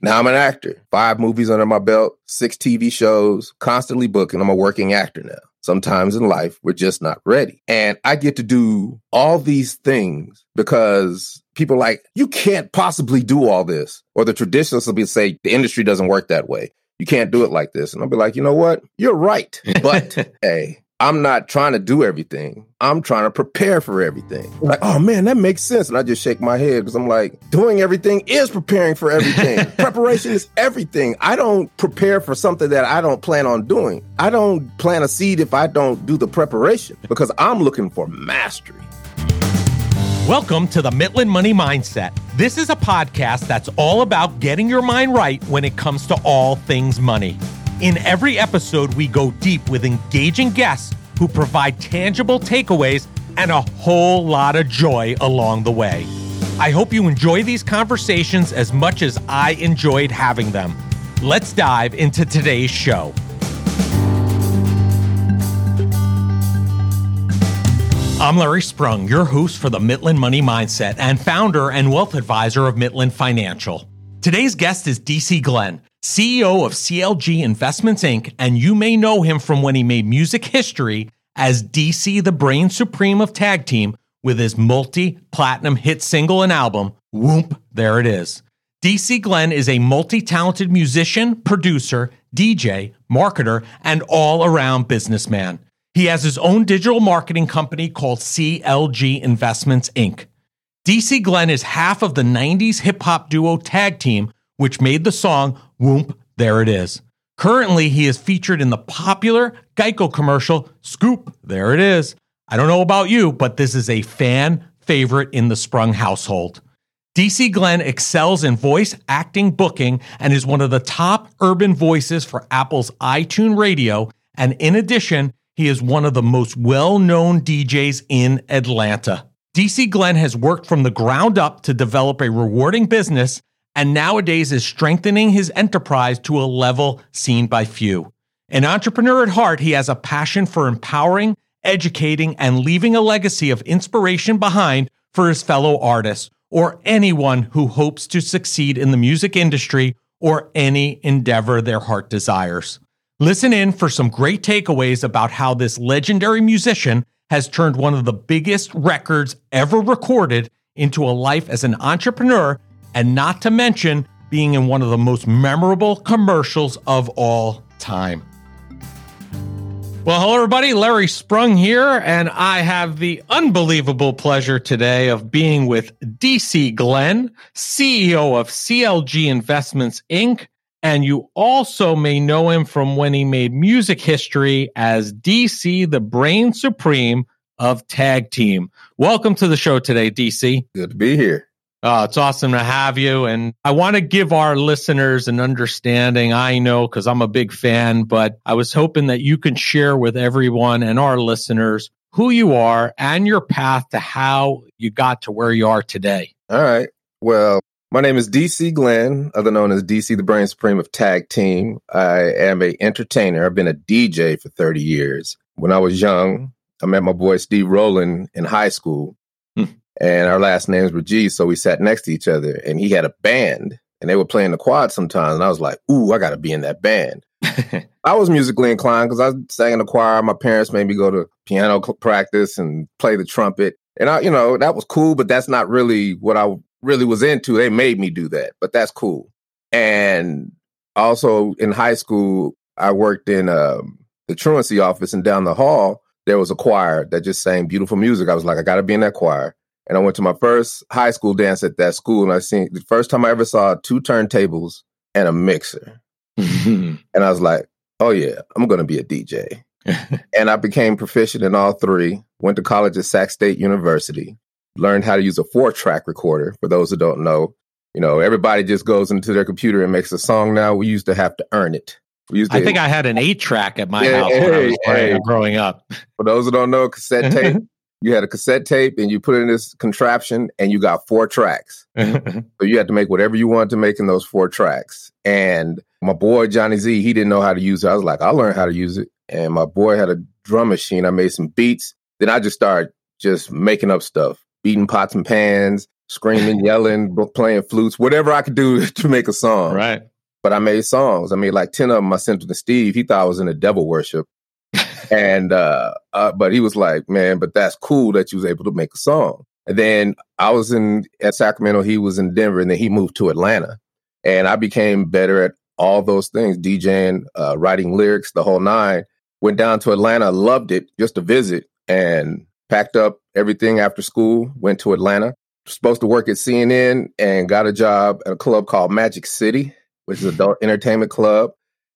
Now I'm an actor. Five movies under my belt, six TV shows, constantly booking. I'm a working actor now. Sometimes in life, we're just not ready. And I get to do all these things because people are like, you can't possibly do all this. Or the traditionalists will be say, the industry doesn't work that way. You can't do it like this. And I'll be like, you know what? You're right. But hey, I'm not trying to do everything. I'm trying to prepare for everything. Like, oh man, that makes sense. And I just shake my head because I'm like, doing everything is preparing for everything. Preparation is everything. I don't prepare for something that I don't plan on doing. I don't plant a seed if I don't do the preparation because I'm looking for mastery. Welcome to the Mitlin Money Mindset. This is a podcast that's all about getting your mind right when it comes to all things money. In every episode, we go deep with engaging guests who provide tangible takeaways and a whole lot of joy along the way. I hope you enjoy these conversations as much as I enjoyed having them. Let's dive into today's show. I'm Larry Sprung, your host for the Mitlin Money Mindset and founder and wealth advisor of Mitlin Financial. Today's guest is DC Glenn. CEO of CLG Investments Inc., and you may know him from when he made music history as DC the Brain Supreme of Tag Team with his multi platinum hit single and album, Whoop, There It Is. DC Glenn is a multi talented musician, producer, DJ, marketer, and all around businessman. He has his own digital marketing company called CLG Investments Inc. DC Glenn is half of the 90s hip hop duo Tag Team, which made the song Whoop, there it is. Currently, he is featured in the popular Geico commercial Scoop, there it is. I don't know about you, but this is a fan favorite in the Sprung household. DC Glenn excels in voice acting booking and is one of the top urban voices for Apple's iTunes radio. And in addition, he is one of the most well known DJs in Atlanta. DC Glenn has worked from the ground up to develop a rewarding business and nowadays is strengthening his enterprise to a level seen by few. An entrepreneur at heart, he has a passion for empowering, educating, and leaving a legacy of inspiration behind for his fellow artists or anyone who hopes to succeed in the music industry or any endeavor their heart desires. Listen in for some great takeaways about how this legendary musician has turned one of the biggest records ever recorded into a life as an entrepreneur and not to mention being in one of the most memorable commercials of all time. Well, hello, everybody. Larry Sprung here, and I have the unbelievable pleasure today of being with DC Glenn, CEO of CLG Investments Inc. And you also may know him from when he made music history as DC, the brain supreme of Tag Team. Welcome to the show today, DC. Good to be here. Oh, it's awesome to have you. And I want to give our listeners an understanding. I know because I'm a big fan, but I was hoping that you can share with everyone and our listeners who you are and your path to how you got to where you are today. All right. Well, my name is DC Glenn, other known as DC the Brain Supreme of Tag Team. I am a entertainer. I've been a DJ for 30 years. When I was young, I met my boy Steve Roll'n in high school and our last names were G, so we sat next to each other. And he had a band, and they were playing the quad sometimes. And I was like, "Ooh, I got to be in that band." I was musically inclined because I sang in the choir. My parents made me go to piano practice and play the trumpet, and I, you know, that was cool. But that's not really what I really was into. They made me do that, but that's cool. And also in high school, I worked in um, the truancy office, and down the hall there was a choir that just sang beautiful music. I was like, I got to be in that choir. And I went to my first high school dance at that school, and I seen the first time I ever saw two turntables and a mixer. and I was like, oh yeah, I'm going to be a DJ. and I became proficient in all three. Went to college at Sac State University. Learned how to use a four track recorder. For those who don't know, you know, everybody just goes into their computer and makes a song now. We used to have to earn it. We used to, I think I had an eight track at my yeah, house hey, when I was hey. growing up. For those who don't know, cassette tape you had a cassette tape and you put it in this contraption and you got four tracks. so you had to make whatever you wanted to make in those four tracks. And my boy Johnny Z, he didn't know how to use it. I was like, I learned how to use it. And my boy had a drum machine. I made some beats. Then I just started just making up stuff, beating pots and pans, screaming, yelling, playing flutes, whatever I could do to make a song. Right. But I made songs. I made like 10 of them. I sent them to Steve. He thought I was in a devil worship. And, uh, uh, but he was like, man, but that's cool that you was able to make a song. And then I was in at Sacramento. He was in Denver and then he moved to Atlanta and I became better at all those things, DJing, uh, writing lyrics, the whole nine. Went down to Atlanta, loved it just to visit, and packed up everything after school. Went to Atlanta. Supposed to work at CNN and got a job at a club called Magic City, which is an adult entertainment club,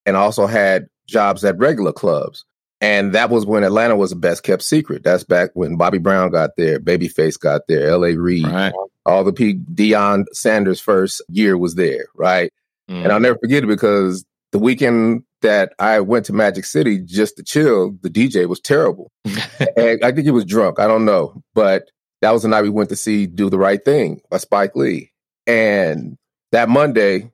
and also had jobs at regular clubs. And that was when Atlanta was the best kept secret. That's back when Bobby Brown got there, Babyface got there, L.A. Reid, right. all the P. Deion Sanders' first year was there, right? Mm. And I'll never forget it because the weekend that I went to Magic City just to chill, the DJ was terrible. and I think he was drunk. I don't know. But that was the night we went to see Do the Right Thing by Spike Lee. And that Monday,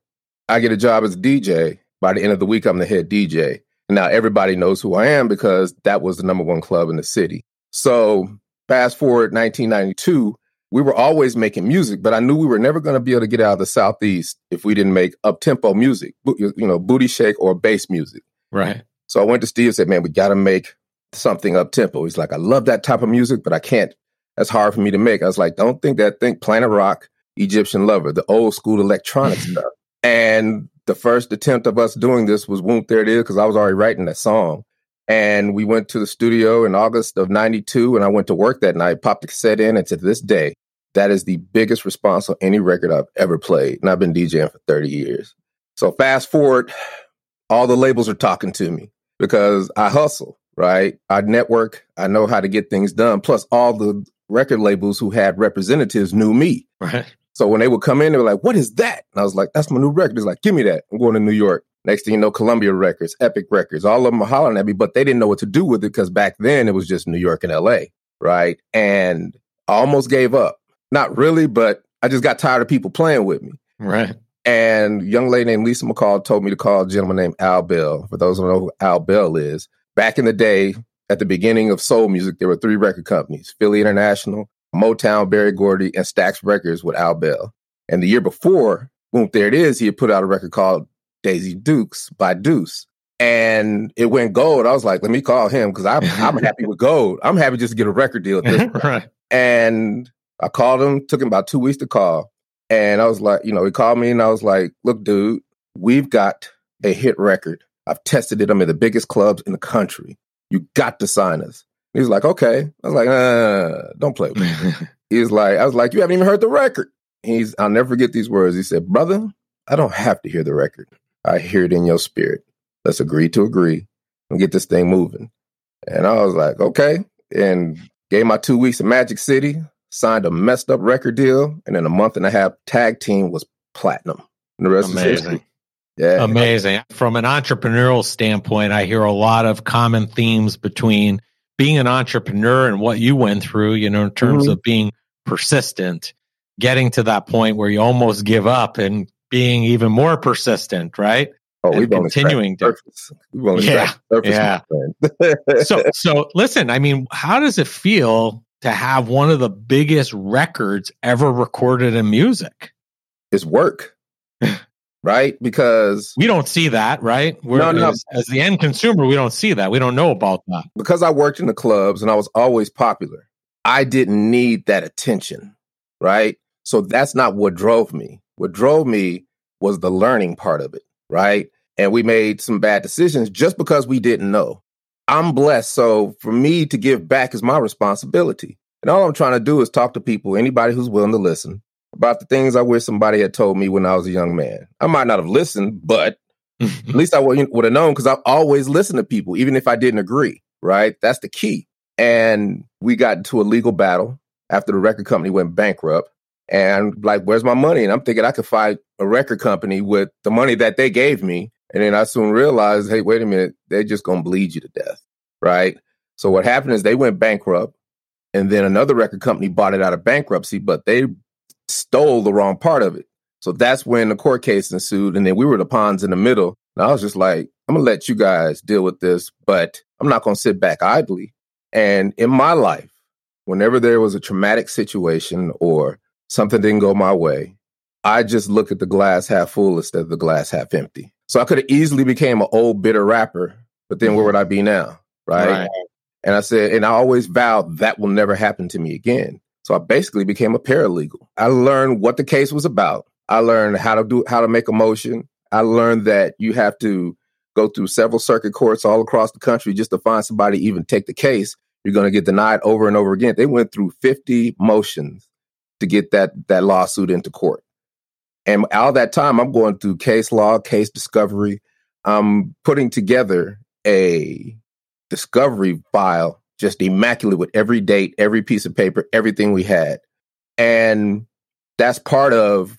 I get a job as a DJ. By the end of the week, I'm the head DJ. Now everybody knows who I am because that was the number one club in the city. So fast forward 1992, we were always making music, but I knew we were never going to be able to get out of the Southeast if we didn't make up tempo music, you know, booty shake or bass music. Right. So I went to Steve and said, man, we got to make something up tempo. He's like, I love that type of music, but I can't. That's hard for me to make. I was like, don't think that. Think Planet Rock, Egyptian Lover, the old school electronic stuff. And the first attempt of us doing this was Whoop There It Is, because I was already writing that song. And we went to the studio in August of 92 and I went to work that night, popped the cassette in. And to this day, that is the biggest response on any record I've ever played. And I've been DJing for 30 years. So fast forward, all the labels are talking to me because I hustle, right? I network. I know how to get things done. Plus all the record labels who had representatives knew me. Right. So when they would come in, they were like, what is that? And I was like, that's my new record. He's like, give me that. I'm going to New York. Next thing you know, Columbia Records, Epic Records, all of them are hollering at me, but they didn't know what to do with it because back then it was just New York and LA, right? And I almost gave up. Not really, but I just got tired of people playing with me. Right. And young lady named Lisa McCall told me to call a gentleman named Al Bell. For those who know who Al Bell is, back in the day, at the beginning of soul music, there were three record companies: Philly International, Motown, Berry Gordy, and Stax Records with Al Bell. And the year before, boom, there it is. He had put out a record called Daisy Dukes by Duice. And it went gold. I was like, let me call him because I'm, I'm happy with gold. I'm happy just to get a record deal. right. And I called him, took him about two weeks to call. And I was like, you know, he called me and I was like, look, dude, we've got a hit record. I've tested it. I'm in the biggest clubs in the country. You got to sign us. He was like, okay. I was like, uh, don't play with me. He's like, I was like, you haven't even heard the record. He's, I'll never forget these words. He said, brother, I don't have to hear the record. I hear it in your spirit. Let's agree to agree and get this thing moving. And I was like, okay. And gave my two weeks in Magic City, signed a messed up record deal, and in a month and a half, tag team was platinum. And the rest Amazing. is history. Yeah. Amazing. From an entrepreneurial standpoint, I hear a lot of common themes between being an entrepreneur and what you went through, you know, in terms mm-hmm. of being persistent, getting to that point where you almost give up and being even more persistent, right? Oh, we've continuing to we've yeah, yeah. so, so listen. I mean, how does it feel to have one of the biggest records ever recorded in music? It's work, right? Because we don't see that, right? We're, no, no. As, as the end consumer, we don't see that. We don't know about that. Because I worked in the clubs and I was always popular. I didn't need that attention, right? So that's not what drove me. What drove me was the learning part of it, right? And we made some bad decisions just because we didn't know. I'm blessed. So for me to give back is my responsibility. And all I'm trying to do is talk to people, anybody who's willing to listen, about the things I wish somebody had told me when I was a young man. I might not have listened, but at least I would, have known because I've always listened to people, even if I didn't agree, right? That's the key. And we got into a legal battle after the record company went bankrupt. And like, where's my money? And I'm thinking I could fight a record company with the money that they gave me. And then I soon realized, hey, wait a minute, they're just going to bleed you to death. Right. So what happened is they went bankrupt. And then another record company bought it out of bankruptcy, but they stole the wrong part of it. So that's when the court case ensued. And then we were the pawns in the middle. And I was just like, I'm going to let you guys deal with this, but I'm not going to sit back idly. And in my life, whenever there was a traumatic situation or something didn't go my way. I just look at the glass half full instead of the glass half empty. So I could have easily became an old bitter rapper, but then where mm-hmm. would I be now? Right? right. And I said, and I always vowed that will never happen to me again. So I basically became a paralegal. I learned what the case was about. I learned how to do how to make a motion. I learned that you have to go through several circuit courts all across the country just to find somebody even take the case. You're going to get denied over and over again. They went through 50 motions to get that that lawsuit into court. And all that time, I'm going through case law, case discovery. I'm putting together a discovery file, just immaculate with every date, every piece of paper, everything we had. And that's part of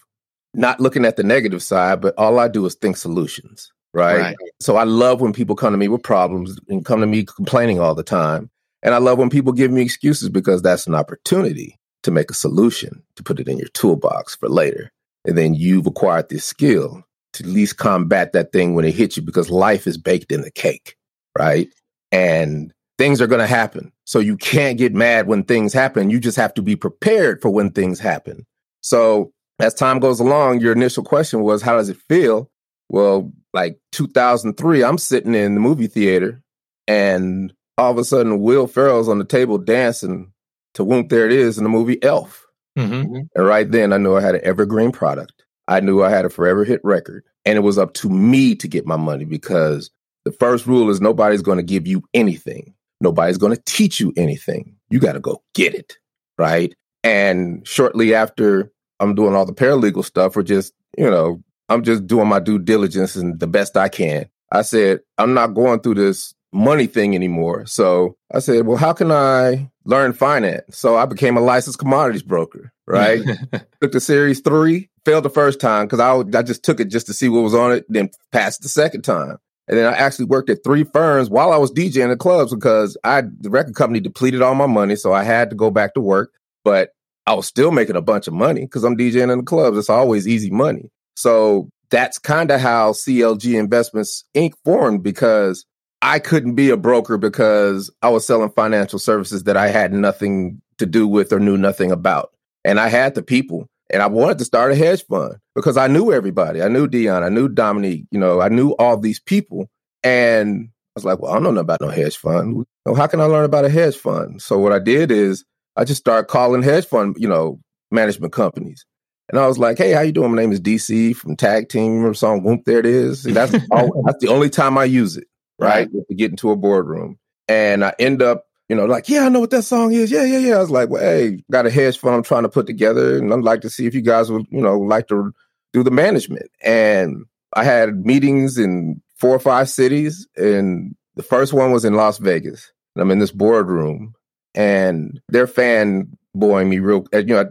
not looking at the negative side, but all I do is think solutions. Right? right? So I love when people come to me with problems and come to me complaining all the time. And I love when people give me excuses because that's an opportunity to make a solution, to put it in your toolbox for later. And then you've acquired this skill to at least combat that thing when it hits you because life is baked in the cake, right? And things are going to happen. So you can't get mad when things happen. You just have to be prepared for when things happen. So as time goes along, your initial question was, how does it feel? Well, like 2003, I'm sitting in the movie theater and all of a sudden Will Ferrell's on the table dancing to Whoop There It Is in the movie Elf. Mm-hmm. And right then I knew I had an evergreen product. I knew I had a forever hit record. And it was up to me to get my money because the first rule is nobody's going to give you anything. Nobody's going to teach you anything. You got to go get it. Right. And shortly after I'm doing all the paralegal stuff or just, you know, I'm just doing my due diligence and the best I can. I said, I'm not going through this money thing anymore. So I said, well, how can I learn finance? So I became a licensed commodities broker, right? took the series three, failed the first time because I, I just took it just to see what was on it, then passed the second time. And then I actually worked at three firms while I was DJing the clubs because I the record company depleted all my money. So I had to go back to work. But I was still making a bunch of money because I'm DJing in the clubs. It's always easy money. So that's kind of how CLG Investments Inc. formed because I couldn't be a broker because I was selling financial services that I had nothing to do with or knew nothing about. And I had the people and I wanted to start a hedge fund because I knew everybody. I knew Dion, I knew Dominique, you know, I knew all these people. And I was like, well, I don't know nothing about no hedge fund. how can I learn about a hedge fund? So what I did is I just started calling hedge fund, you know, management companies. And I was like, "Hey, how you doing? My name is DC from Tag Team. Remember song Whoop? There it is. And that's all, that's the only time I use it, right? right? To get into a boardroom, and I end up, you know, like, yeah, I know what that song is. Yeah, yeah, yeah. I was like, well, hey, got a hedge fund I'm trying to put together, and I'd like to see if you guys would, you know, like to do the management. And I had meetings in four or five cities, and the first one was in Las Vegas. And I'm in this boardroom, and they're fanboying me real. You know,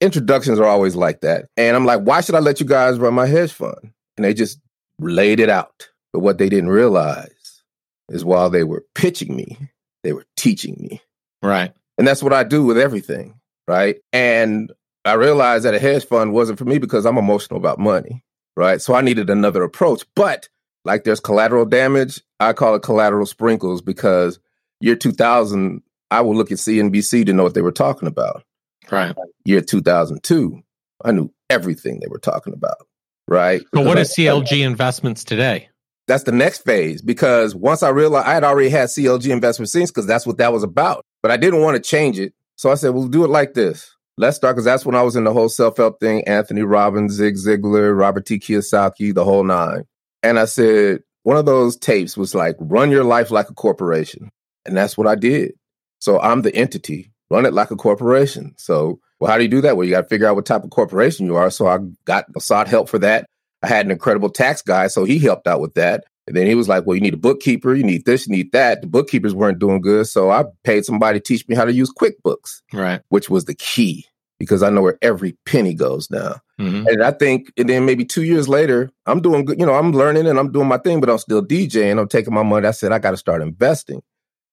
introductions are always like that, and I'm like, why should I let you guys run my hedge fund? And they just laid it out. But what they didn't realize is while they were pitching me, they were teaching me. Right. And that's what I do with everything. Right. And I realized that a hedge fund wasn't for me because I'm emotional about money. Right. So I needed another approach. But like there's collateral damage, I call it collateral sprinkles because year 2000 I would look at CNBC to know what they were talking about. Right. Year 2002, I knew everything they were talking about. Right. But what is CLG investments today? That's the next phase because once I realized I had already had CLG Investments Inc. because that's what that was about, but I didn't want to change it. So I said, we'll do it like this. Let's start because that's when I was in the whole self help thing Anthony Robbins, Zig Ziglar, Robert T. Kiyosaki, the whole nine. And I said, one of those tapes was like, run your life like a corporation. And that's what I did. So I'm the entity, run it like a corporation. So, well, how do you do that? Well, you got to figure out what type of corporation you are. So I got sought help for that. I had an incredible tax guy, so he helped out with that. And then he was like, "Well, you need a bookkeeper, you need this, you need that." The bookkeepers weren't doing good, so I paid somebody to teach me how to use QuickBooks, right? Which was the key because I know where every penny goes now. Mm-hmm. And I think, and then maybe two years later, I'm doing good. You know, I'm learning and I'm doing my thing, but I'm still DJing. I'm taking my money. I said I got to start investing.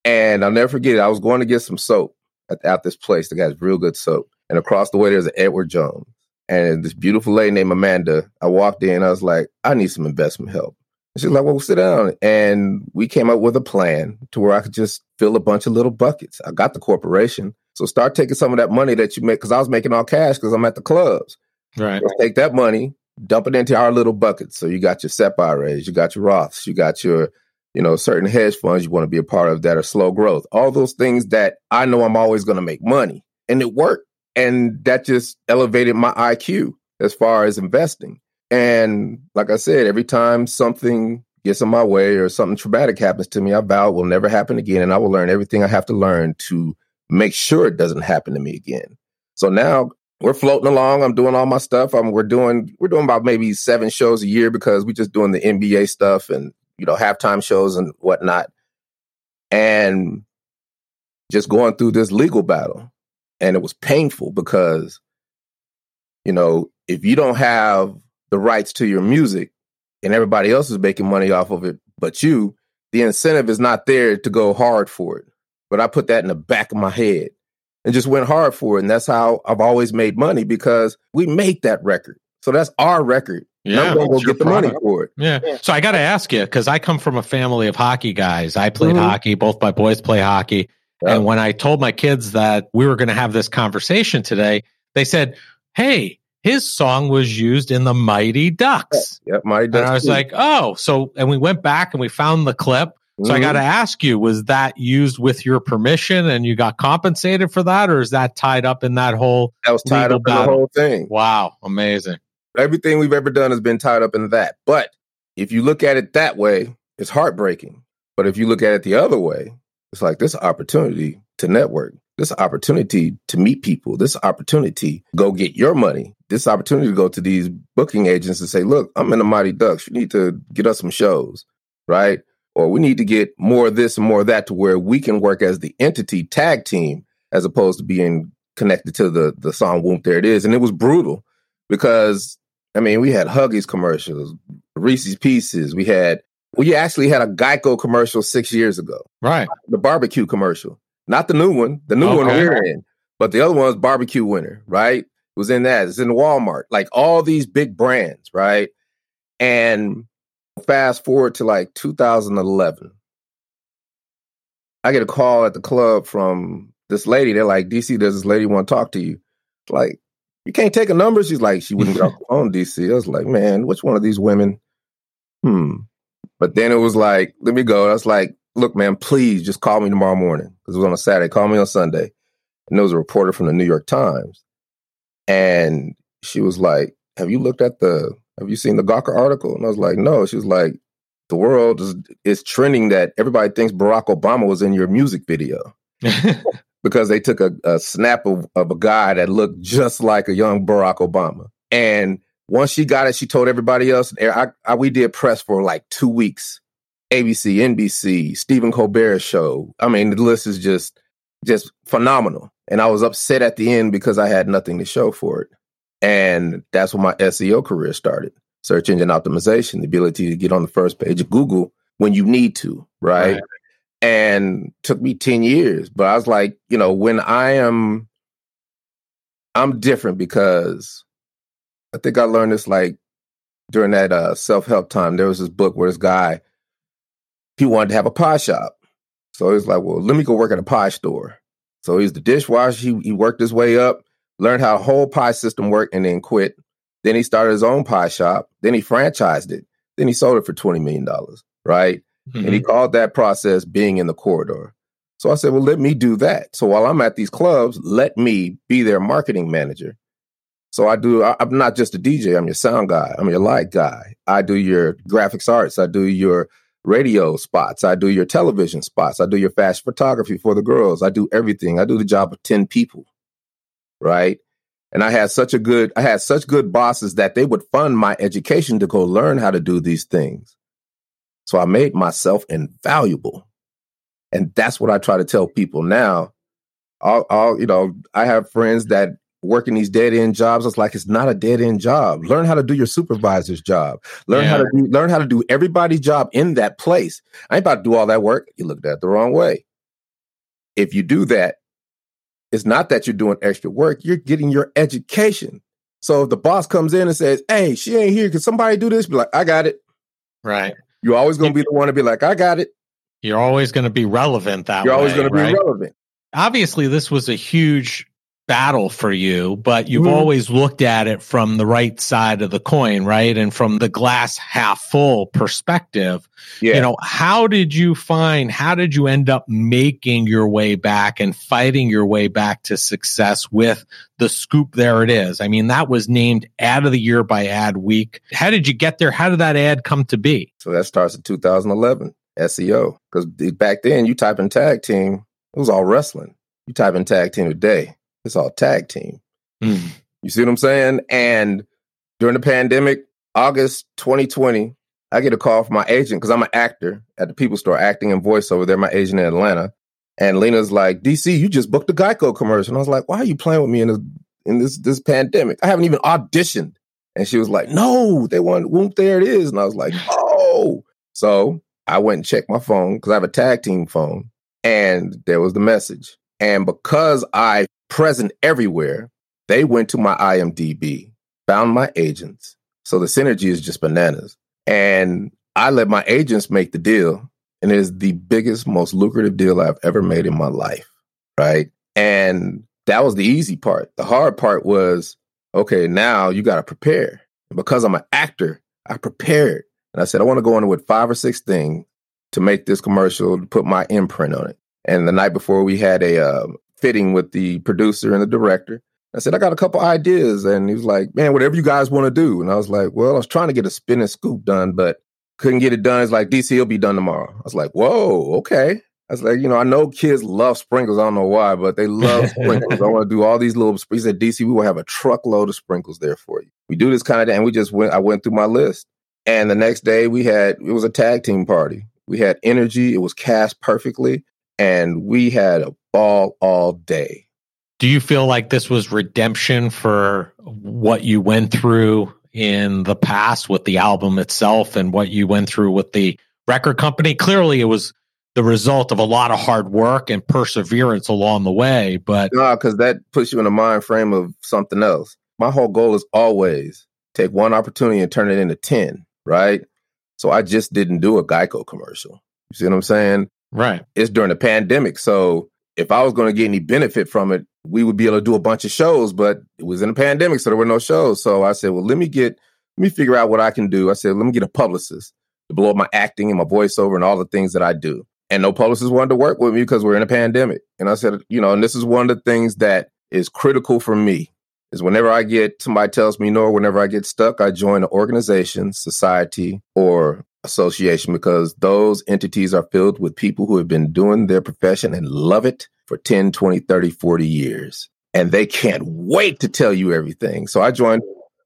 And I'll never forget it. I was going to get some soap at, at this place. The guy's real good soap. And across the way, there's an Edward Jones. And this beautiful lady named Amanda. I walked in. I was like, I need some investment help. And she's like, well, sit down. And we came up with a plan to where I could just fill a bunch of little buckets. I got the corporation. So start taking some of that money that you make because I was making all cash because I'm at the clubs. Right. Let's take that money, dump it into our little buckets. So you got your SEP IRAs, you got your Roths, you got your, you know, certain hedge funds you want to be a part of that are slow growth. All those things that I know I'm always going to make money. And it worked. And that just elevated my IQ as far as investing. And like I said, every time something gets in my way or something traumatic happens to me, I vow it will never happen again. And I will learn everything I have to learn to make sure it doesn't happen to me again. So now we're floating along. I'm doing all my stuff. I'm, we're doing we're doing about maybe seven shows a year because we're just doing the NBA stuff and you know halftime shows and whatnot, and just going through this legal battle. And it was painful because, you know, if you don't have the rights to your music and everybody else is making money off of it, but you, the incentive is not there to go hard for it. But I put that in the back of my head and just went hard for it. And that's how I've always made money because we made that record. So that's our record. Yeah, I'm going go get the product. money for it. Yeah. So I got to ask you because I come from a family of hockey guys. I played Mhm. hockey. Both my boys play hockey. And when I told my kids that we were going to have this conversation today, they said, "Hey, his song was used in the Mighty Ducks." Yep, my And I was like, "Oh, so." And we went back and we found the clip. So I mm-hmm. got to ask you, was that used with your permission and you got compensated for that, or is that tied up in that whole? that was tied up in the whole thing. Wow, amazing. Everything we've ever done has been tied up in that. But if you look at it that way, it's heartbreaking. But if you look at it the other way, it's like this opportunity to network, this opportunity to meet people, this opportunity go get your money, this opportunity to go to these booking agents and say, look, I'm in the Mighty Ducks. You need to get us some shows, right? Or we need to get more of this and more of that to where we can work as the entity tag team as opposed to being connected to the the song Whoop There It Is. And it was brutal because I mean, we had Huggies commercials, Reese's Pieces. We had, we actually had a Geico commercial six years ago, Right. the barbecue commercial, not the new one, the new one we're in, but the other one was barbecue winner, right? It was in that. It's in Walmart, like all these big brands, right? And fast forward to like 2011, I get a call at the club from this lady. They're like, DC, there's this lady want to talk to you. Like, you can't take a number. She's like, she wouldn't get off the phone, DC. I was like, man, which one of these women? Hmm. But then it was like, let me go. I was like, look, man, please just call me tomorrow morning because it was on a Saturday. Call me on Sunday. And there was a reporter from the New York Times. And she was like, have you looked at the, have you seen the Gawker article? And I was like, no. She was like, the world is, is trending that everybody thinks Barack Obama was in your music video because they took a, a snap of, of a guy that looked just like a young Barack Obama. And once she got it, she told everybody else. And I, I, we did press for like two weeks. ABC, NBC, Stephen Colbert show. I mean, the list is just just phenomenal. And I was upset at the end because I had nothing to show for it. And that's when my SEO career started. Search engine optimization, the ability to get on the first page of Google when you need to, right? Right. And took me 10 years. But I was like, you know, when I am I'm different because I think I learned this like during that uh, self-help time. There was this book where this guy he wanted to have a pie shop. So he's like, well, let me go work at a pie store. So he's the dishwasher. He, he worked his way up, learned how the whole pie system worked, and then quit. Then he started his own pie shop. Then he franchised it. Then he sold it for $20 million, right? And Mm-hmm. he called that process being in the corridor. So I said, well, let me do that. So while I'm at these clubs, let me be their marketing manager. So I do, I, I'm not just a DJ, I'm your sound guy, I'm your light guy. I do your graphics arts, I do your radio spots, I do your television spots, I do your fast photography for the girls, I do everything. I do the job of 10 people. Right. And I had such a good, I had such good bosses that they would fund my education to go learn how to do these things. So I made myself invaluable. And that's what I try to tell people now. I'll, you know, I have friends that work in these dead end jobs. It's like it's not a dead end job. Learn how to do your supervisor's job. Learn how to do, learn how to do everybody's job in that place. I ain't about to do all that work. You looked at it the wrong way. If you do that, it's not that you're doing extra work. You're getting your education. So if the boss comes in and says, "Hey, she ain't here. Can somebody do this?" Be like, "I got it." Right. You're always going to be the one to be like, "I got it." You're always going to be relevant that You're way. always going to be relevant. obviously this was a huge battle for you, but you've mm. always looked at it from the right side of the coin, right? And from the glass half full perspective. Yeah. You know, how did you find, how did you end up making your way back and fighting your way back to success with the scoop? There it is. I mean, that was named ad of the year by Adweek. How did you get there? How did that ad come to be? So that starts in 2011, SEO. Because back then you type in tag team, it was all wrestling. You type in tag team today it's all tag team. Mm. You see what I'm saying? And during the pandemic, August 2020, I get a call from my agent because I'm an actor at the People Store, acting and voiceover. They're my agent in Atlanta. And Lena's like, DC, you just booked a Geico commercial. And I was like, why are you playing with me in this in this this pandemic? I haven't even auditioned. And she was like, no, they want whoop, there it is. And I was like, oh. So I went and checked my phone because I have a tag team phone. And there was the message. And because I present everywhere. They went to my IMDb, found my agents. So the synergy is just bananas. And I let my agents make the deal. And it is the biggest, most lucrative deal I've ever made in my life. Right. And that was the easy part. The hard part was okay, now you got to prepare. And because I'm an actor, I prepared. And I said, I want to go in with five or six things to make this commercial, to put my imprint on it. And the night before, we had a uh, fitting with the producer and the director. I said, I got a couple ideas. And he was like, man, whatever you guys want to do. And I was like, well, I was trying to get a spin and scoop done, but couldn't get it done. It's like, DC will be done tomorrow. I was like, whoa, okay. I was like, you know, I know kids love sprinkles. I don't know why, but they love sprinkles. I want to do all these little. He said, DC, we will have a truckload of sprinkles there for you. We do this kind of, thing. and we just went. I went through my list, and the next day we had it was a tag team party. We had energy. It was cast perfectly, and we had a ball all day. Do you feel like this was redemption for what you went through in the past with the album itself and what you went through with the record company? Clearly, it was the result of a lot of hard work and perseverance along the way. But no, because that puts you in a mind frame of something else. My whole goal is always take one opportunity and turn it into 10, right? So I just didn't do a Geico commercial. You see what I'm saying? Right. It's during the pandemic. So if I was going to get any benefit from it, we would be able to do a bunch of shows, but it was in a pandemic, so there were no shows. So I said, well, let me get, let me figure out what I can do. I said, let me get a publicist to blow up my acting and my voiceover and all the things that I do. And no publicist wanted to work with me because we're in a pandemic. And I said, you know, and this is one of the things that is critical for me is whenever I get somebody tells me no, or whenever I get stuck, I join an organization, society, or association because those entities are filled with people who have been doing their profession and love it for 10, 20, 30, 40 years. And they can't wait to tell you everything. So I joined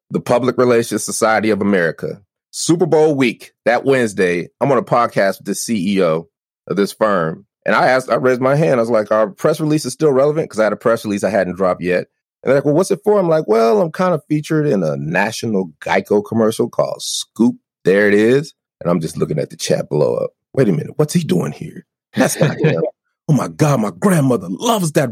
the Public Relations Society of America. Super Bowl week, that Wednesday, I'm on a podcast with the CEO of this firm. And I asked, I raised my hand. I was like, our press release is still relevant because I had a press release I hadn't dropped yet. And they're like, well, what's it for? I'm like, well, I'm kind of featured in a national Geico commercial called Scoop. There it is. And I'm just looking at the chat blow up. Uh, Wait a minute, what's he doing here? That's not him. oh my God, my grandmother loves that.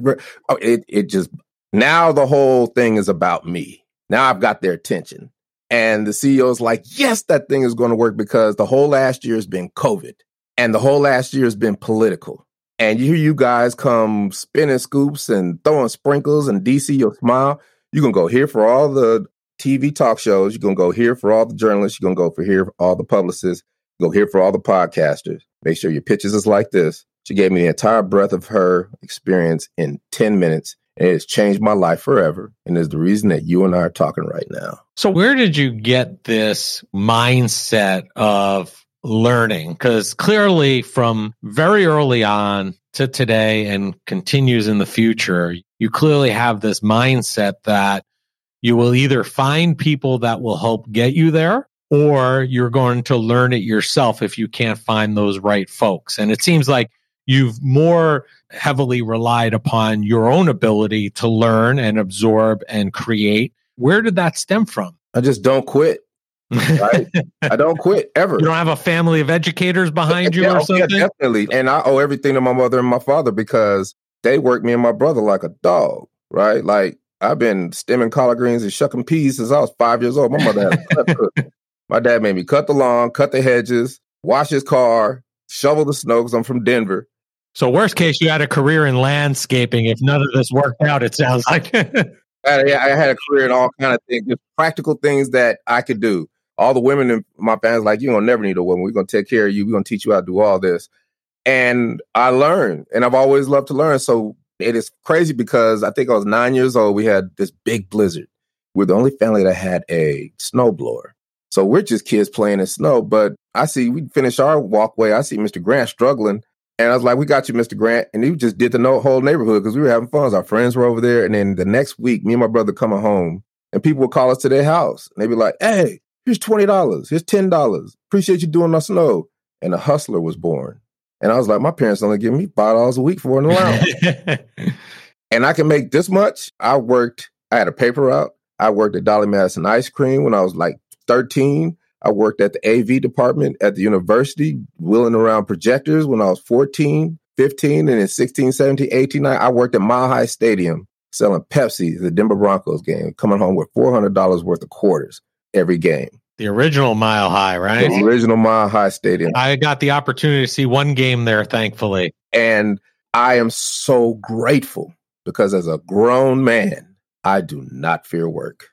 Oh, it, it just, now the whole thing is about me. Now I've got their attention. And the CEO's like, yes, that thing is going to work because the whole last year has been COVID and the whole last year has been political. And you hear you guys come spinning scoops and throwing sprinkles and DC your smile. You're going to go here for all the TV talk shows. You're going to go here for all the journalists. You're going to go for here for all the publicists. Go here for all the podcasters. Make sure your pitches is like this. She gave me the entire breadth of her experience in 10 minutes. And it's changed my life forever. And is the reason that you and I are talking right now. So, where did you get this mindset of learning? Because clearly, from very early on to today and continues in the future, you clearly have this mindset that you will either find people that will help get you there or you're going to learn it yourself if you can't find those right folks. And it seems like you've more heavily relied upon your own ability to learn and absorb and create. Where did that stem from? I just don't quit. Right? I don't quit ever. You don't have a family of educators behind you yeah, or oh, something? Yeah, definitely. And I owe everything to my mother and my father because they worked me and my brother like a dog, right? Like I've been stemming collard greens and shucking peas since I was five years old. My mother had. My dad made me cut the lawn, cut the hedges, wash his car, shovel the snow because I'm from Denver. So, worst case, you had a career in landscaping. If none of this worked out, it sounds like. I, I had a career in all kind of things, just practical things that I could do. All the women in my family like, you're gonna never need a woman. We're gonna take care of you. We're gonna teach you how to do all this. And I learned, and I've always loved to learn. So it is crazy because I think I was nine years old. We had this big blizzard. We're the only family that had a snowblower. So we're just kids playing in snow. But I see we finish our walkway. I see Mr. Grant struggling. And I was like, we got you, Mr. Grant. And he just did the whole neighborhood because we were having fun. Our friends were over there. And then the next week, me and my brother coming home and people would call us to their house. And they'd be like, hey, here's $20. Here's $10. Appreciate you doing our snow. And a hustler was born. And I was like, my parents only give me $5 a week for an allowance. and I can make this much. I worked, I had a paper route. I worked at Dolly Madison Ice Cream when I was like 13. I worked at the AV department at the university, wheeling around projectors when I was 14, 15, and then 16, 17, 18, I worked at Mile High Stadium selling Pepsi, the Denver Broncos game, coming home with $400 worth of quarters every game. The original Mile High, right? The original Mile High Stadium. I got the opportunity to see one game there, thankfully. And I am so grateful because as a grown man, I do not fear work.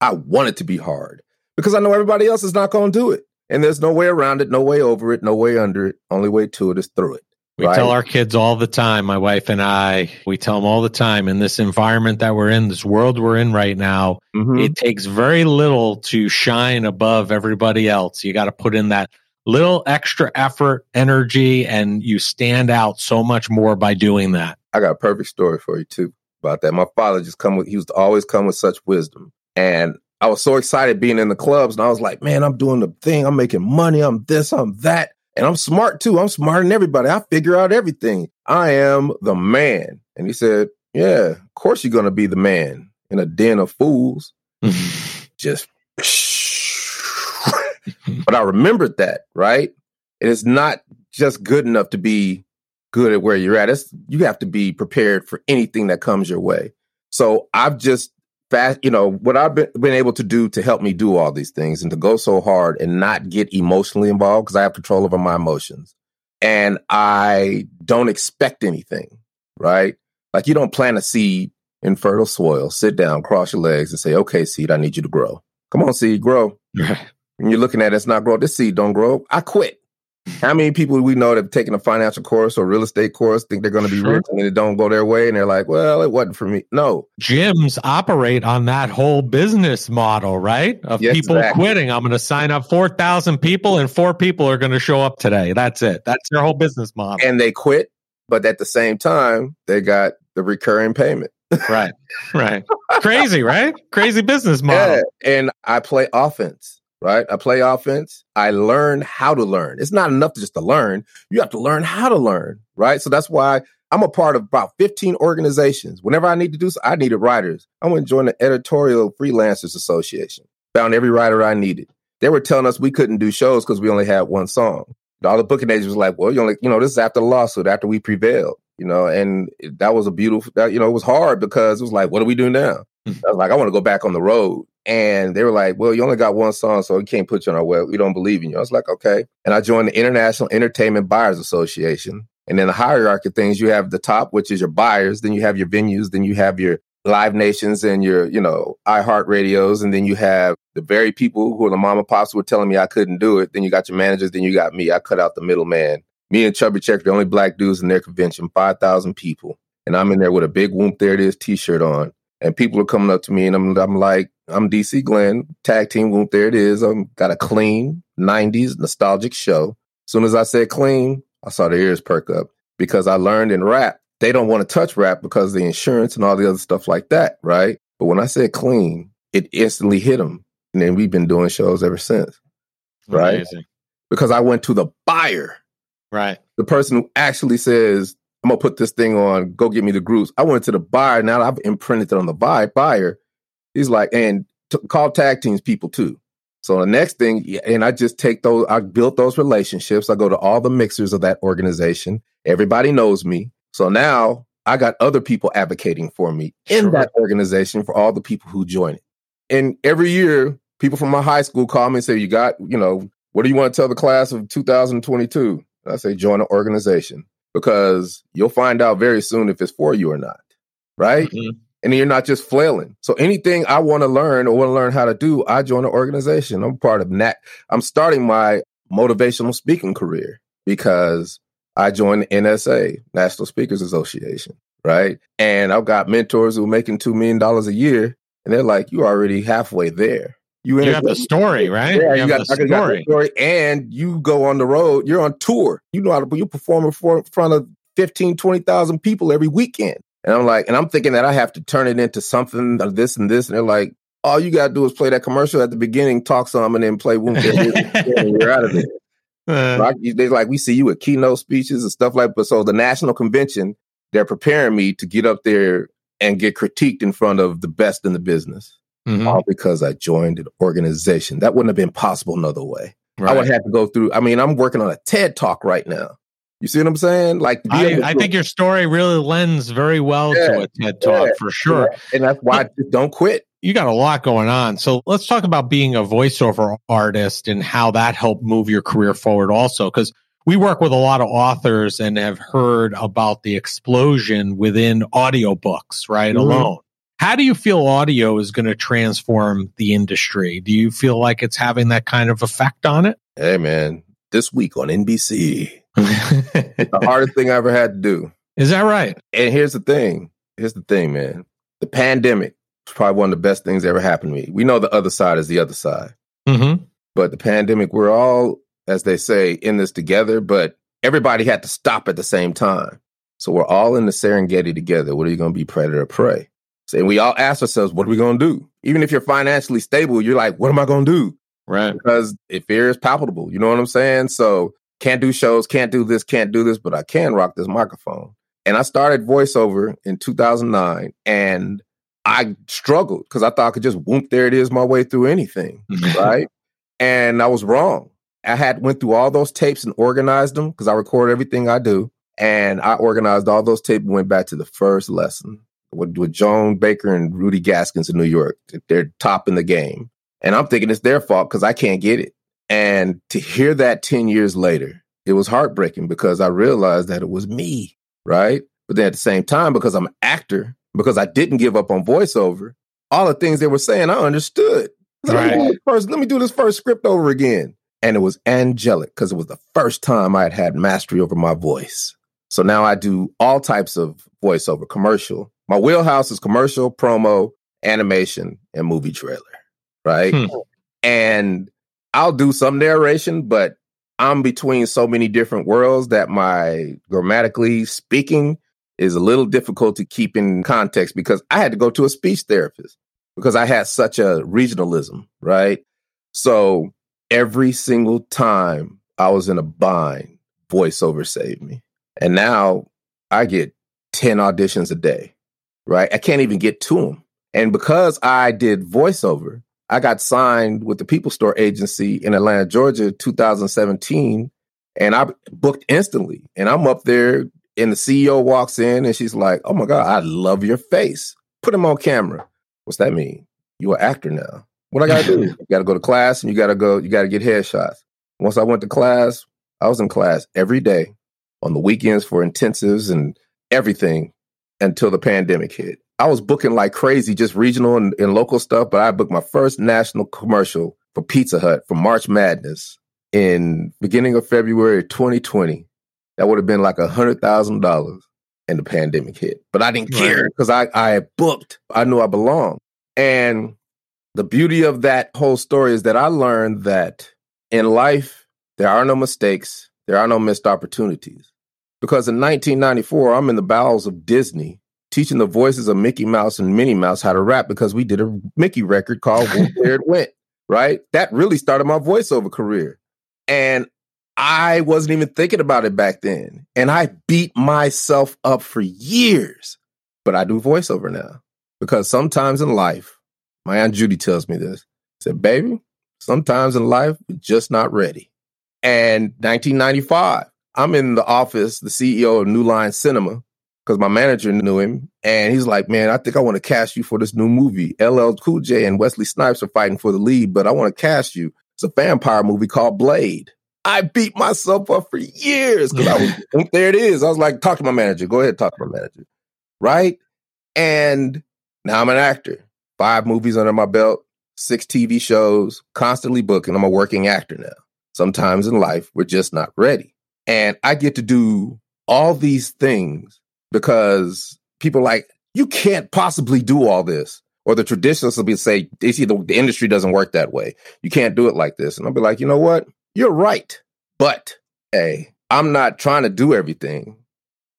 I want it to be hard because I know everybody else is not going to do it. And there's no way around it, no way over it, no way under it. Only way to it is through it. We right? tell our kids all the time, my wife and I, we tell them all the time in this environment that we're in, this world we're in right now, mm-hmm. it takes very little to shine above everybody else. You got to put in that little extra effort, energy, and you stand out so much more by doing that. I got a perfect story for you too about that. My father just come with, he used to always come with such wisdom. And I was so excited being in the clubs and I was like, man, I'm doing the thing. I'm making money. I'm this, I'm that. And I'm smart too. I'm smarter than everybody. I figure out everything. I am the man. And he said, yeah, of course you're going to be the man in a den of fools. Just, but I remembered that, right? It is not just good enough to be good at where you're at. It's, you have to be prepared for anything that comes your way. So I've just fast, you know, what I've been, been able to do to help me do all these things and to go so hard and not get emotionally involved because I have control over my emotions. And I don't expect anything, right? Like you don't plant a seed in fertile soil, sit down, cross your legs and say, okay, seed, I need you to grow. Come on, seed, grow. and you're looking at it, it's not grow. This seed don't grow. I quit. How many people we know that have taken a financial course or real estate course think they're going to be sure. rich and it don't go their way and they're like, well, it wasn't for me. No. Gyms operate on that whole business model, right? Of yes, people exactly. quitting. I'm going to sign up 4,000 people and four people are going to show up today. That's it. That's their whole business model. And they quit, but at the same time, they got the recurring payment. right. Right. Crazy, right? Crazy business model. Yeah. And I play offense right? I play offense. I learn how to learn. It's not enough just to learn. You have to learn how to learn, right? So that's why I'm a part of about 15 organizations. Whenever I need to do so, I needed writers. I went and joined the Editorial Freelancers Association. Found every writer I needed. They were telling us we couldn't do shows because we only had one song. All the booking agents was like, well, you only, you know, this is after the lawsuit, after we prevailed, you know, and that was a beautiful, that, you know, it was hard because it was like, what do we do now? Hmm. I was like, I want to go back on the road. And they were like, well, you only got one song, so we can't put you on our web. We don't believe in you. I was like, okay. And I joined the International Entertainment Buyers Association. And then the hierarchy of things, you have the top, which is your buyers, then you have your venues, then you have your live nations and your, you know, iHeart radios, and then you have the very people who are the mama pops were telling me I couldn't do it. Then you got your managers, then you got me. I cut out the middleman. Me and Chubby Checker, the only black dudes in their convention, 5,000 people. And I'm in there with a big Whoop There It Is t-shirt on. And people are coming up to me and I'm, I'm like, I'm DC Glenn, tag team Whoop. There it is. I'm got a clean 90s nostalgic show. As soon as I said clean, I saw the ears perk up because I learned in rap, they don't want to touch rap because the insurance and all the other stuff like that, right? But when I said clean, it instantly hit them. And then we've been doing shows ever since, right? Amazing. Because I went to the buyer, right? The person who actually says, I'm gonna put this thing on, go get me the groups. I went to the buyer. Now I've imprinted it on the buy, buyer. He's like, and t- call tag teams people too. So the next thing, and I just take those, I built those relationships. I go to all the mixers of that organization. Everybody knows me. So now I got other people advocating for me in sure. that organization for all the people who join it. And every year, people from my high school call me and say, You got, you know, what do you want to tell the class of 2022? I say, Join an organization. because you'll find out very soon if it's for you or not. Right. Mm-hmm. And you're not just flailing. So anything I want to learn or want to learn how to do, I join an organization. I'm part of NAT. I'm starting my motivational speaking career because I joined the NSA, National Speakers Association. Right. And I've got mentors who are making $2 million a year. And they're like, you are already halfway there. You, you have the story, right? Yeah, you, you got, the story. got, the story. And you go on the road. You're on tour. You know how to, you perform in front of 15, 20,000 people every weekend. And I'm like, and I'm thinking that I have to turn it into something of this and this. And they're like, all you got to do is play that commercial at the beginning, talk some, and then play Whoop. you're out of it. Uh, they like, we see you at keynote speeches and stuff like But so the national convention, they're preparing me to get up there and get critiqued in front of the best in the business. Mm-hmm. All because I joined an organization. That wouldn't have been possible another way. Right. I would have to go through. I mean, I'm working on a TED talk right now. You see what I'm saying? Like, I, I think your story really lends very well yeah, to a TED talk yeah, for sure. Yeah. And that's why but, I just don't quit. You got a lot going on. So let's talk about being a voiceover artist and how that helped move your career forward also. Because we work with a lot of authors and have heard about the explosion within audiobooks, right? Mm-hmm. Alone. How do you feel audio is going to transform the industry? Do you feel like it's having that kind of effect on it? Hey, man, this week on NBC, the hardest thing I ever had to do. Is that right? And here's the thing. Here's the thing, man. The pandemic was probably one of the best things that ever happened to me. We know the other side is the other side. Mm-hmm. But the pandemic, we're all, as they say, in this together, but everybody had to stop at the same time. So we're all in the Serengeti together. What are you going to be, predator or prey? So, and we all ask ourselves, what are we going to do? Even if you're financially stable, you're like, what am I going to do? Right. Because if fear is palpable. You know what I'm saying? So can't do shows, can't do this, can't do this, but I can rock this microphone. And I started voiceover in 2009 and I struggled because I thought I could just whoop, there it is, my way through anything. Mm-hmm. right. And I was wrong. I had went through all those tapes and organized them because I record everything I do. And I organized all those tapes and went back to the first lesson with, with Joan Baker and Rudy Gaskins in New York. They're top in the game. And I'm thinking it's their fault because I can't get it. And to hear that 10 years later, it was heartbreaking because I realized that it was me, right? But then at the same time, because I'm an actor, because I didn't give up on voiceover, all the things they were saying, I understood. Right. Let, me first, let me do this first script over again. And it was angelic because it was the first time I had had mastery over my voice. So now I do all types of voiceover, commercial. My wheelhouse is commercial, promo, animation, and movie trailer, right? Hmm. And I'll do some narration, but I'm between so many different worlds that my grammatically speaking is a little difficult to keep in context because I had to go to a speech therapist because I had such a regionalism, right? So every single time I was in a bind, voiceover saved me. And now I get 10 auditions a day, right? I can't even get to them. And because I did voiceover, I got signed with the People Store agency in Atlanta, Georgia, 2017, and I booked instantly. And I'm up there, and the CEO walks in, and she's like, "Oh my god, I love your face. Put him on camera." What's that mean? You're an actor now. What I gotta do? you gotta go to class, and you gotta go. You gotta get headshots. Once I went to class, I was in class every day on the weekends for intensives and everything until the pandemic hit. I was booking like crazy, just regional and, and, local stuff. But I booked my first national commercial for Pizza Hut for March Madness in beginning of February 2020. That would have been like a hundred thousand dollars, and the pandemic hit. But I didn't care because I I booked. I knew I belonged. And the beauty of that whole story is that I learned that in life there are no mistakes, there are no missed opportunities. Because in 1994, I'm in the bowels of Disney teaching the voices of Mickey Mouse and Minnie Mouse how to rap because we did a Mickey record called Where It Went, right? That really started my voiceover career. And I wasn't even thinking about it back then. And I beat myself up for years. But I do voiceover now because sometimes in life, my Aunt Judy tells me this. said, baby, sometimes in life, we're just not ready. And 1995, I'm in the office, the CEO of New Line Cinema, because my manager knew him, and he's like, "Man, I think I want to cast you for this new movie. LL Cool J and Wesley Snipes are fighting for the lead, but I want to cast you. It's a vampire movie called Blade." I beat myself up for years because I was, there it is. I was like, talk to my manager. Go ahead, talk to my manager. Right. And now I'm an actor, five movies under my belt, six TV shows, constantly booking. I'm a working actor now. Sometimes in life, we're just not ready. And I get to do all these things because people like, you can't possibly do all this. Or the traditionalists will be say, they see the, the industry doesn't work that way. You can't do it like this. And I'll be like, you know what? You're right. But hey, I'm not trying to do everything.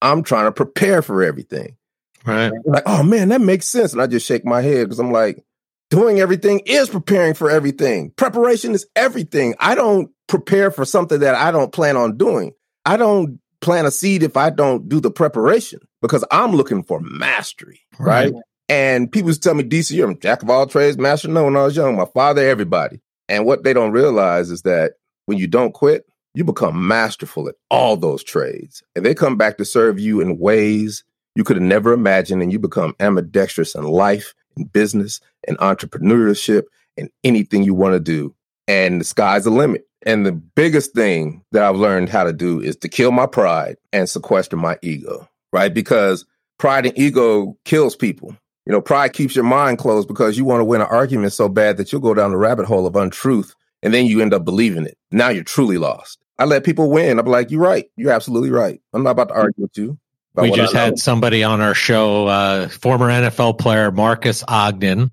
I'm trying to prepare for everything. Right. Like, oh man, that makes sense. And I just shake my head because I'm like, doing everything is preparing for everything. Preparation is everything. I don't prepare for something that I don't plan on doing. I don't plant a seed if I don't do the preparation because I'm looking for mastery, right? right? And people tell me, DC, you're a jack of all trades, master. No, when I was young, my father, everybody. And what they don't realize is that when you don't quit, you become masterful at all those trades. And they come back to serve you in ways you could have never imagined. And you become ambidextrous in life, in business, in entrepreneurship, and anything you want to do. And the sky's the limit. And the biggest thing that I've learned how to do is to kill my pride and sequester my ego, right? Because pride and ego kills people. You know, pride keeps your mind closed because you want to win an argument so bad that you'll go down the rabbit hole of untruth and then you end up believing it. Now you're truly lost. I let people win. I'm like, you're right. You're absolutely right. I'm not about to argue with you. We just had somebody on our show, uh, former NFL player Marcus Ogden.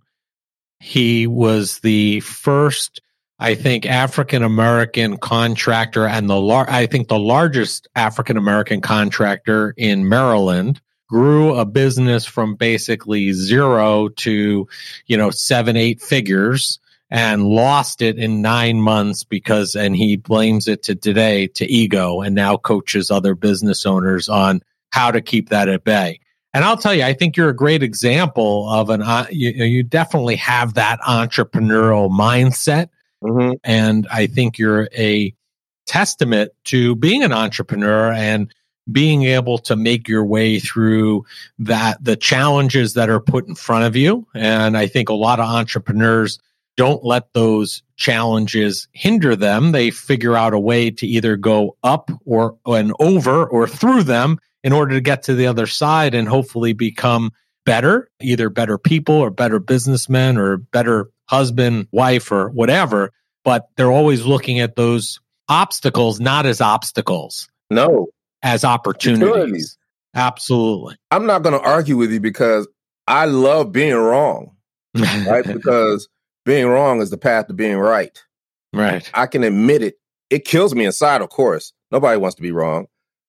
He was the first, I think, African American contractor and the lar- I think the largest African American contractor in Maryland grew a business from basically zero to, you know, seven, eight figures and lost it in nine months because, and he blames it to today to ego and now coaches other business owners on how to keep that at bay. And I'll tell you, I think you're a great example of an, uh, you, you definitely have that entrepreneurial mindset. Mm-hmm. And I think you're a testament to being an entrepreneur and being able to make your way through that the challenges that are put in front of you and i think a lot of entrepreneurs don't let those challenges hinder them they figure out a way to either go up or and over or through them in order to get to the other side and hopefully become better either better people or better businessmen or better husband wife or whatever but they're always looking at those obstacles not as obstacles no as opportunities. Absolutely. I'm not going to argue with you because I love being wrong, right? because being wrong is the path to being right. Right. I can admit it. It kills me inside, of course. Nobody wants to be wrong.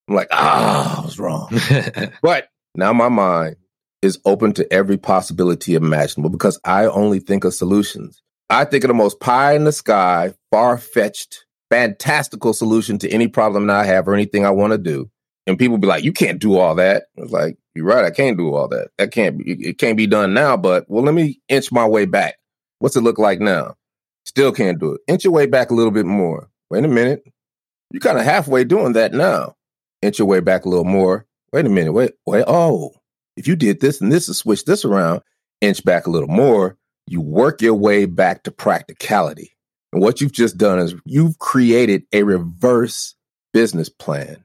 I'm like, ah, I was wrong. but now my mind is open to every possibility imaginable because I only think of solutions. I think of the most pie in the sky, far fetched fantastical solution to any problem that I have or anything I want to do. And people be like, you can't do all that. It's like, you're right. I can't do all that. That can't be, it can't be done now, but well, let me inch my way back. What's it look like now? Still can't do it. Inch your way back a little bit more. Wait a minute. You're kind of halfway doing that now. Inch your way back a little more. Wait a minute. Wait, wait. Oh, if you did this and this and switch this around, inch back a little more, you work your way back to practicality. And what you've just done is you've created a reverse business plan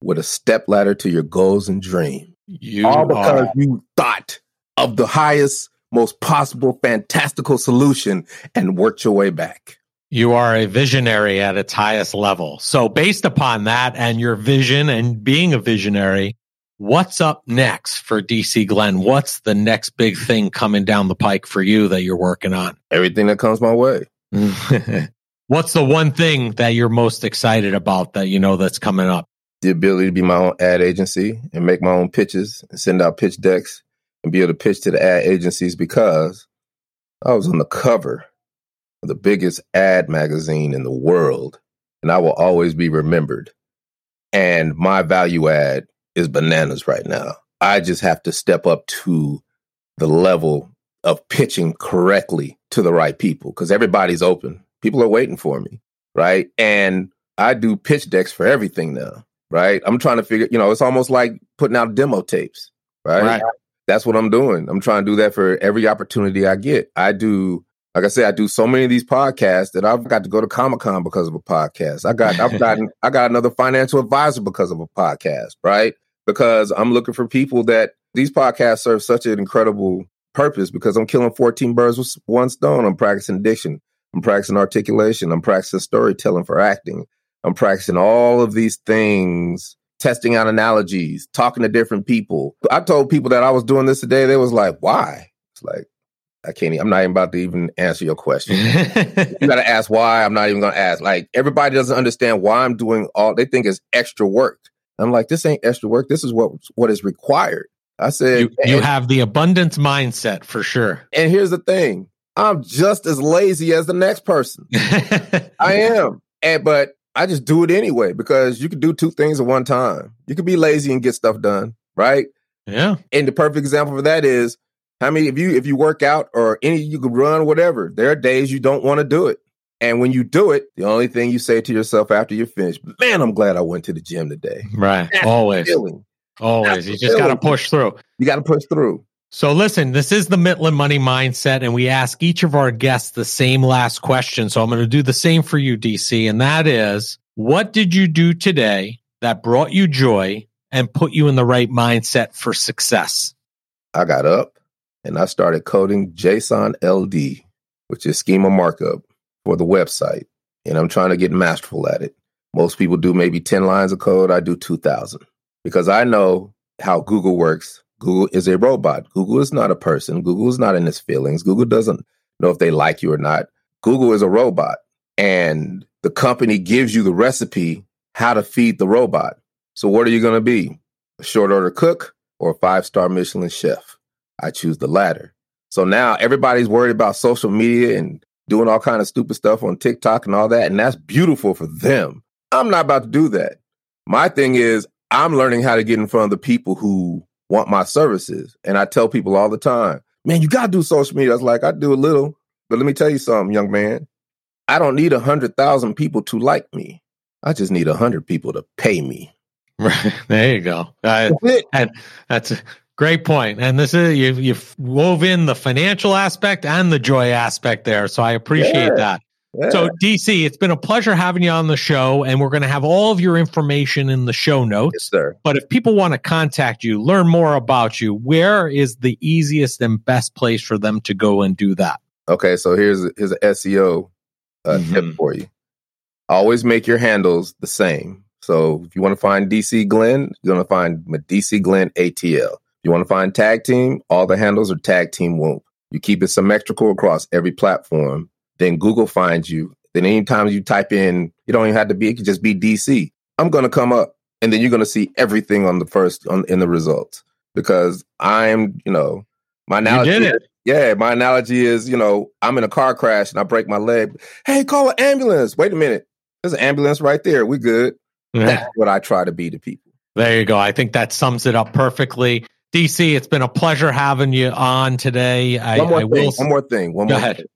with a step ladder to your goals and dreams. You All because are. you thought of the highest, most possible, fantastical solution and worked your way back. You are a visionary at its highest level. So, based upon that and your vision and being a visionary, what's up next for DC Glenn? What's the next big thing coming down the pike for you that you're working on? Everything that comes my way. What's the one thing that you're most excited about that you know that's coming up? The ability to be my own ad agency and make my own pitches and send out pitch decks and be able to pitch to the ad agencies because I was on the cover of the biggest ad magazine in the world and I will always be remembered. And my value add is bananas right now. I just have to step up to the level of pitching correctly to the right people because everybody's open. People are waiting for me, right? And I do pitch decks for everything now, right? I'm trying to figure, you know, it's almost like putting out demo tapes, right? right. That's what I'm doing. I'm trying to do that for every opportunity I get. I do like I said, I do so many of these podcasts that I've got to go to Comic Con because of a podcast. I got I've gotten I got another financial advisor because of a podcast, right? Because I'm looking for people that these podcasts serve such an incredible purpose because I'm killing 14 birds with one stone. I'm practicing diction. I'm practicing articulation. I'm practicing storytelling for acting. I'm practicing all of these things, testing out analogies, talking to different people. I told people that I was doing this today. They was like, why? It's like, I can't. I'm not even about to even answer your question. you got to ask why. I'm not even going to ask. Like everybody doesn't understand why I'm doing all. They think it's extra work. I'm like, this ain't extra work. This is what what is required. I said, you, you have the abundance mindset for sure. And here's the thing: I'm just as lazy as the next person. I am, and but I just do it anyway because you can do two things at one time. You can be lazy and get stuff done, right? Yeah. And the perfect example for that is how many if you if you work out or any you can run whatever, there are days you don't want to do it. And when you do it, the only thing you say to yourself after you're finished, man, I'm glad I went to the gym today. Right. That's Always. Always. That's you just got to push through. You got to push through. So listen, this is the Mitlin Money Mindset, and we ask each of our guests the same last question. So I'm going to do the same for you, DC, and that is, what did you do today that brought you joy and put you in the right mindset for success? I got up and I started coding JSON LD, which is schema markup for the website. And I'm trying to get masterful at it. Most people do maybe 10 lines of code. I do 2,000 because I know how Google works. Google is a robot. Google is not a person. Google is not in its feelings. Google doesn't know if they like you or not. Google is a robot. And the company gives you the recipe how to feed the robot. So, what are you going to be? A short order cook or a five star Michelin chef? I choose the latter. So now everybody's worried about social media and doing all kind of stupid stuff on TikTok and all that, and that's beautiful for them. I'm not about to do that. My thing is I'm learning how to get in front of the people who want my services. And I tell people all the time, man, you gotta do social media. I was like, I do a little, but let me tell you something, young man. I don't need a hundred thousand people to like me. I just need a hundred people to pay me. Right. There you go. Uh, and that's Great point. And this is you you've wove in the financial aspect and the joy aspect there. So I appreciate yeah. that. Yeah. So DC, it's been a pleasure having you on the show, and we're going to have all of your information in the show notes. Yes, sir. But if people want to contact you, learn more about you, where is the easiest and best place for them to go and do that? Okay, so here's here's an SEO uh, mm-hmm. tip for you. Always make your handles the same. So if you want to find DC Glenn, you're going to find DC Glenn ATL. You want to find tag team? All the handles are tag team whoop. You keep it symmetrical across every platform. Then Google finds you. Then anytime you type in, you don't even have to be, it could just be DC. I'm going to come up and then you're going to see everything on the first, on, in the results because I'm, you know, my analogy. You did it. Yeah, my analogy is, you know, I'm in a car crash and I break my leg. Hey, call an ambulance. Wait a minute. There's an ambulance right there. We good. That's what I try to be to people. There you go. I think that sums it up perfectly. DC, it's been a pleasure having you on today. I, one more I thing. Will... One more thing. One Go more ahead. Thing.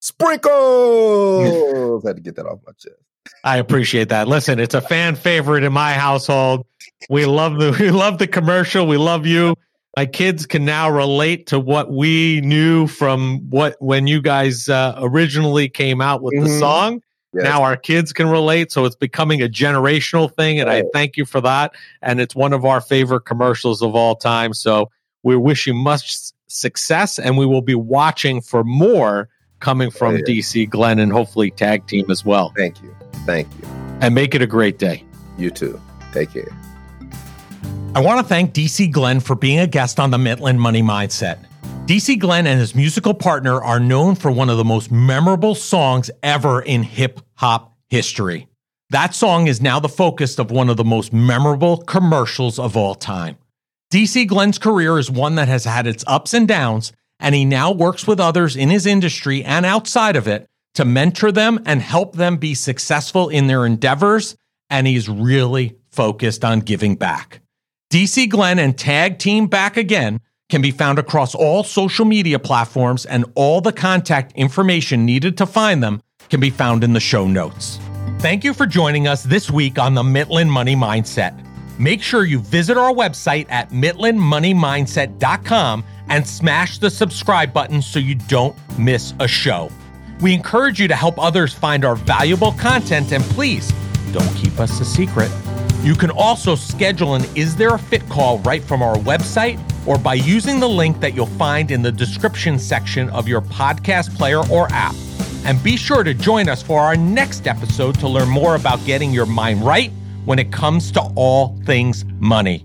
Sprinkles. had to get that off my chest. I appreciate that. Listen, it's a fan favorite in my household. We love the we love the commercial. We love you. My kids can now relate to what we knew from what when you guys uh, originally came out with mm-hmm. the song. Yes. Now our kids can relate, so it's becoming a generational thing, and right. I thank you for that. And it's one of our favorite commercials of all time. So we wish you much success, and we will be watching for more coming from yeah. DC Glenn and hopefully tag team as well. Thank you, thank you, and make it a great day. You too. Take care. I want to thank DC Glenn for being a guest on the Mitlin Money Mindset. DC Glenn and his musical partner are known for one of the most memorable songs ever in hip hop history. That song is now the focus of one of the most memorable commercials of all time. DC Glenn's career is one that has had its ups and downs, and he now works with others in his industry and outside of it to mentor them and help them be successful in their endeavors, and he's really focused on giving back. DC Glenn and Tag Team Back Again can be found across all social media platforms, and all the contact information needed to find them can be found in the show notes. Thank you for joining us this week on the Mitlin Money Mindset. Make sure you visit our website at mitlinmoneymindset.com and smash the subscribe button so you don't miss a show. We encourage you to help others find our valuable content and please don't keep us a secret. You can also schedule an Is There a Fit call right from our website or by using the link that you'll find in the description section of your podcast player or app. And be sure to join us for our next episode to learn more about getting your mind right when it comes to all things money.